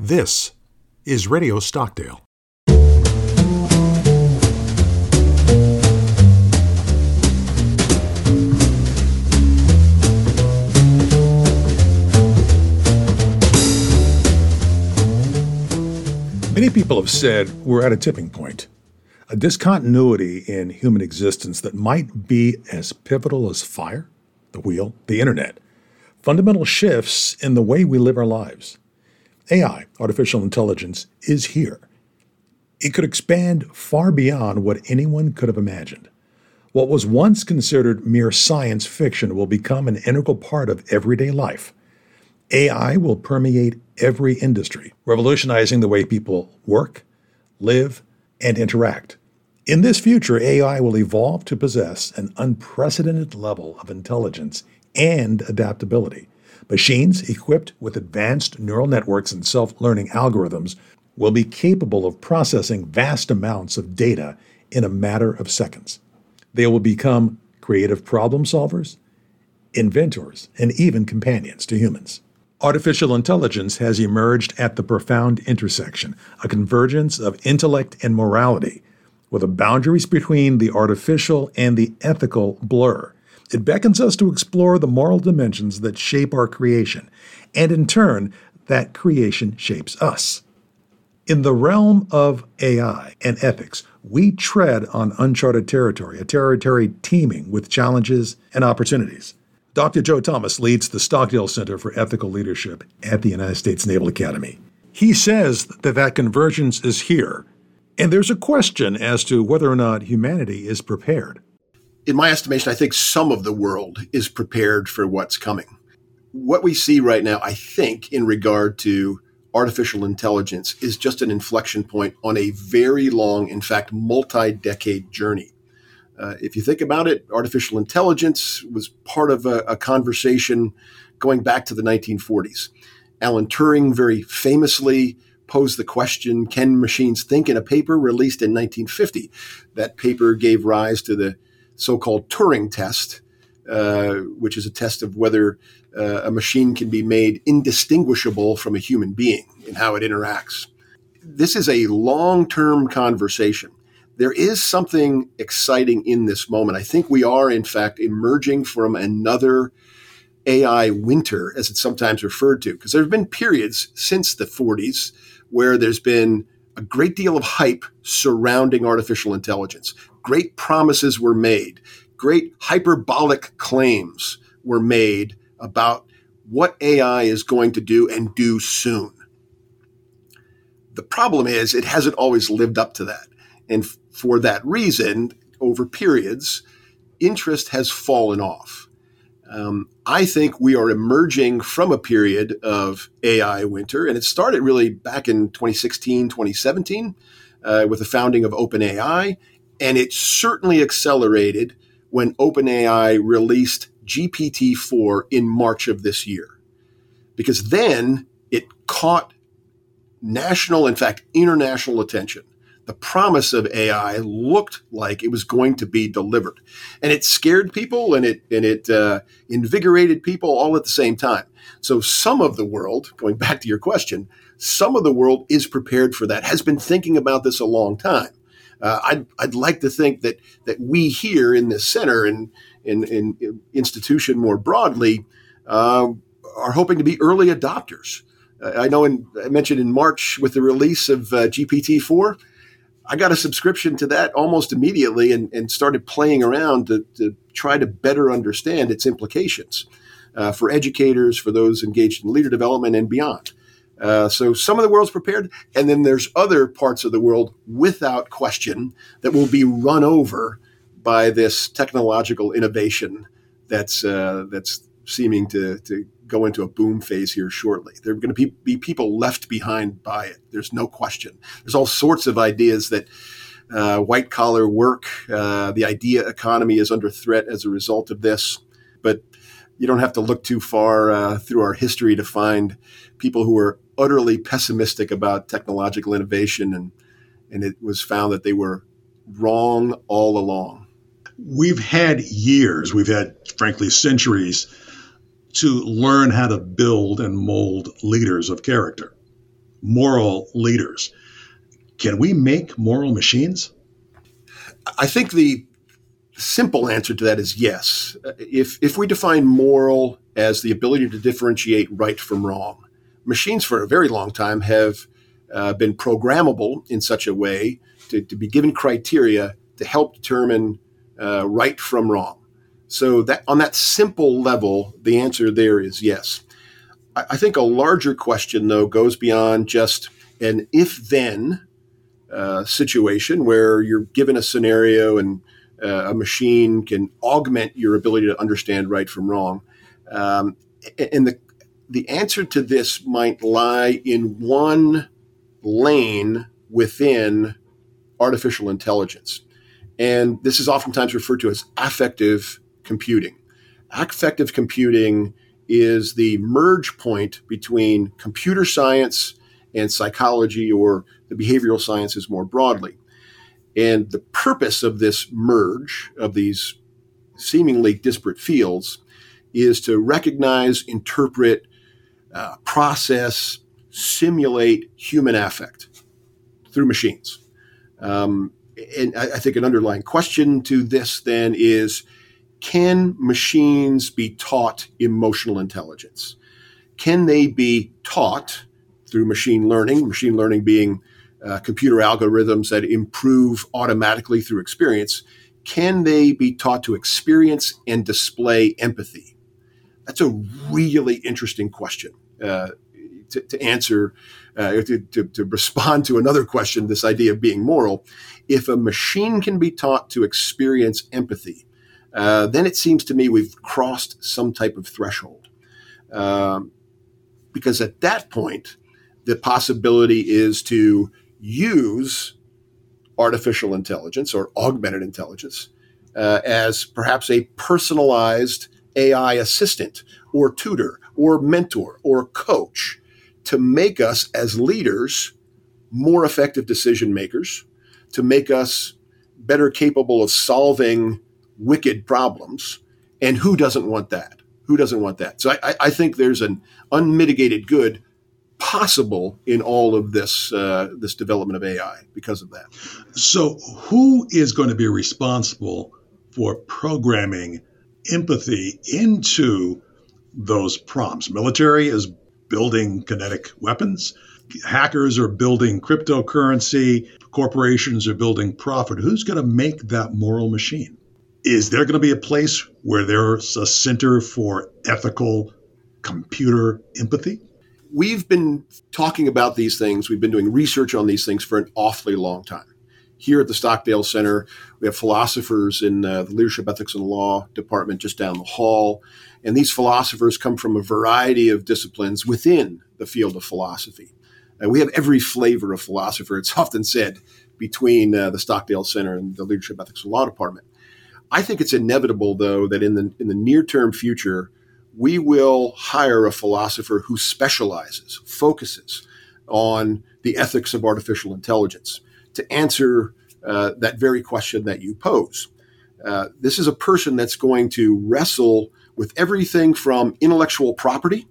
This is Radio Stockdale. Many people have said we're at a tipping point, a discontinuity in human existence that might be as pivotal as fire, the wheel, the internet, fundamental shifts in the way we live our lives. AI, artificial intelligence, is here. It could expand far beyond what anyone could have imagined. What was once considered mere science fiction will become an integral part of everyday life. AI will permeate every industry, revolutionizing the way people work, live, and interact. In this future, AI will evolve to possess an unprecedented level of intelligence and adaptability. Machines equipped with advanced neural networks and self learning algorithms will be capable of processing vast amounts of data in a matter of seconds. They will become creative problem solvers, inventors, and even companions to humans. Artificial intelligence has emerged at the profound intersection, a convergence of intellect and morality, where the boundaries between the artificial and the ethical blur. It beckons us to explore the moral dimensions that shape our creation, and in turn, that creation shapes us. In the realm of AI and ethics, we tread on uncharted territory, a territory teeming with challenges and opportunities. Dr. Joe Thomas leads the Stockdale Center for Ethical Leadership at the United States Naval Academy. He says that that convergence is here, and there's a question as to whether or not humanity is prepared in my estimation, I think some of the world is prepared for what's coming. What we see right now, I think, in regard to artificial intelligence is just an inflection point on a very long, in fact, multi decade journey. Uh, if you think about it, artificial intelligence was part of a, a conversation going back to the 1940s. Alan Turing very famously posed the question Can machines think in a paper released in 1950? That paper gave rise to the so-called Turing test, uh, which is a test of whether uh, a machine can be made indistinguishable from a human being in how it interacts. This is a long-term conversation. There is something exciting in this moment. I think we are, in fact, emerging from another AI winter, as it's sometimes referred to, because there have been periods since the 40s where there's been a great deal of hype surrounding artificial intelligence. Great promises were made, great hyperbolic claims were made about what AI is going to do and do soon. The problem is, it hasn't always lived up to that. And for that reason, over periods, interest has fallen off. Um, I think we are emerging from a period of AI winter, and it started really back in 2016, 2017 uh, with the founding of OpenAI, and it certainly accelerated when OpenAI released GPT 4 in March of this year. Because then it caught national, in fact, international attention the promise of AI looked like it was going to be delivered, and it scared people and it and it uh, invigorated people all at the same time. So some of the world, going back to your question, some of the world is prepared for that, has been thinking about this a long time. Uh, I'd, I'd like to think that that we here in this center and in, in, in, institution more broadly uh, are hoping to be early adopters. Uh, I know in, I mentioned in March with the release of uh, GPT four I got a subscription to that almost immediately and, and started playing around to, to, try to better understand its implications uh, for educators, for those engaged in leader development and beyond. Uh, so some of the world's prepared, and then there's other parts of the world without question that will be run over by this technological innovation that's uh, that's seeming to, to go into a boom phase here shortly. There are going to be, be people left behind by it. There's no question. There's all sorts of ideas that uh, white collar work, uh, the idea economy is under threat as a result of this. But you don't have to look too far uh, through our history to find people who were utterly pessimistic about technological innovation, and and it was found that they were wrong all along. We've had years, we've had, frankly, centuries to learn how to build and mold leaders of character. moral leaders. Can we make moral machines? I think the simple answer to that is yes. If, if we define moral as the ability to differentiate right from wrong, machines for a very long time have uh, been programmable in such a way to, to, be given criteria to help determine uh, right from wrong. So that on that simple level, the answer there is yes. I, I think a larger question though goes beyond just an if-then uh, situation where you're given a scenario and uh, a machine can augment your ability to understand right from wrong. Um, and the the answer to this might lie in one lane within artificial intelligence. And this is oftentimes referred to as affective computing. Affective computing is the merge point between computer science and psychology or the behavioral sciences more broadly. And the purpose of this merge of these seemingly disparate fields is to recognize, interpret, uh, process, simulate human affect through machines. Um, and I, I think an underlying question to this then is can machines be taught emotional intelligence? Can they be taught through machine learning, machine learning being uh, computer algorithms that improve automatically through experience? Can they be taught to experience and display empathy? That's a really interesting question uh, to, to, answer, uh, to, to, to respond to another question, this idea of being moral. If a machine can be taught to experience empathy, uh, then it seems to me we've crossed some type of threshold. Um, because at that point, the possibility is to use artificial intelligence or augmented intelligence uh, as perhaps a personalized AI assistant or tutor or mentor or coach to make us as leaders more effective decision makers, to make us better capable of solving wicked problems. And who doesn't want that? Who doesn't want that? So I, I think there's an unmitigated good possible in all of this uh, this development of AI because of that. So who is going to be responsible for programming empathy into those prompts? Military is building kinetic weapons. Hackers are building cryptocurrency. Corporations are building profit. Who's going to make that moral machine? Is there going to be a place where there's a center for ethical computer empathy? We've been talking about these things. We've been doing research on these things for an awfully long time. Here at the Stockdale Center, we have philosophers in uh, the Leadership, Ethics, and Law department just down the hall. And these philosophers come from a variety of disciplines within the field of philosophy. And we have every flavor of philosopher, it's often said, between uh, the Stockdale Center and the Leadership, Ethics, and Law department. I think it's inevitable, though, that in the in the near term future, we will hire a philosopher who specializes, focuses on the ethics of artificial intelligence to answer uh, that very question that you pose. Uh, this is a person that's going to wrestle with everything from intellectual property,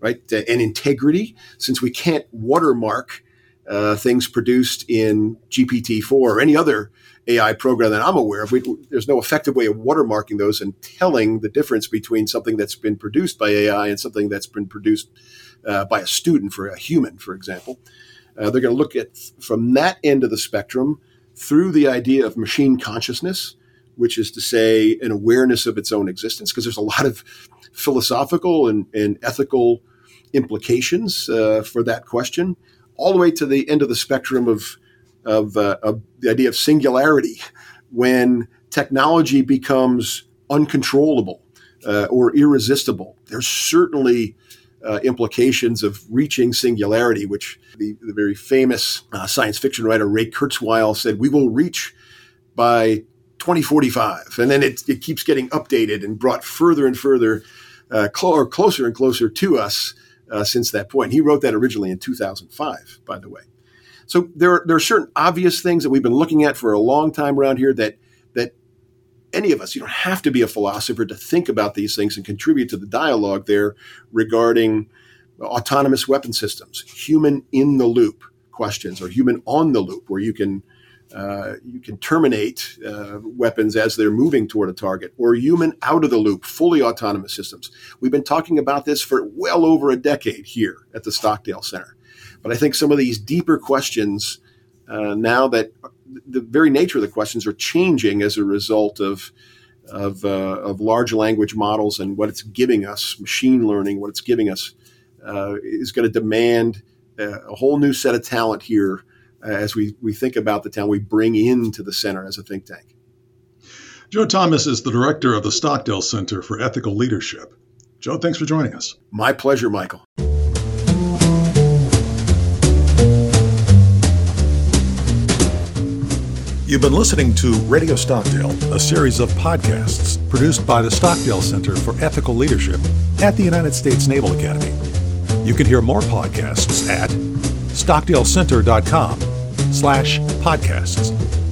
right, and integrity, since we can't watermark uh, things produced in GPT-4 or any other AI program that I'm aware of. We, there's no effective way of watermarking those and telling the difference between something that's been produced by AI and something that's been produced uh, by a student for a human, for example. Uh, they're going to look at from that end of the spectrum through the idea of machine consciousness, which is to say an awareness of its own existence, because there's a lot of philosophical and, and ethical implications uh, for that question, all the way to the end of the spectrum of of, uh, of the idea of singularity when technology becomes uncontrollable uh, or irresistible. There's certainly uh, implications of reaching singularity, which the, the very famous uh, science fiction writer Ray Kurzweil said, we will reach by 2045. And then it, it keeps getting updated and brought further and further, uh, cl- closer and closer to us uh, since that point. He wrote that originally in 2005, by the way. So there are, there are certain obvious things that we've been looking at for a long time around here that any of us, you don't have to be a philosopher to think about these things and contribute to the dialogue there regarding autonomous weapon systems, human in the loop questions, or human on the loop, where you can uh, you can terminate uh, weapons as they're moving toward a target, or human out of the loop, fully autonomous systems. We've been talking about this for well over a decade here at the Stockdale Center. But I think some of these deeper questions, uh, now that the very nature of the questions are changing as a result of of, uh, of large language models and what it's giving us, machine learning, what it's giving us, uh, is going to demand uh, a whole new set of talent here as we, we think about the talent we bring into the center as a think tank. Joe Thomas is the director of the Stockdale Center for Ethical Leadership. Joe, thanks for joining us. My pleasure, Michael. You've been listening to Radio Stockdale, a series of podcasts produced by the Stockdale Center for Ethical Leadership at the United States Naval Academy. You can hear more podcasts at stockdalecenter.com slash podcasts.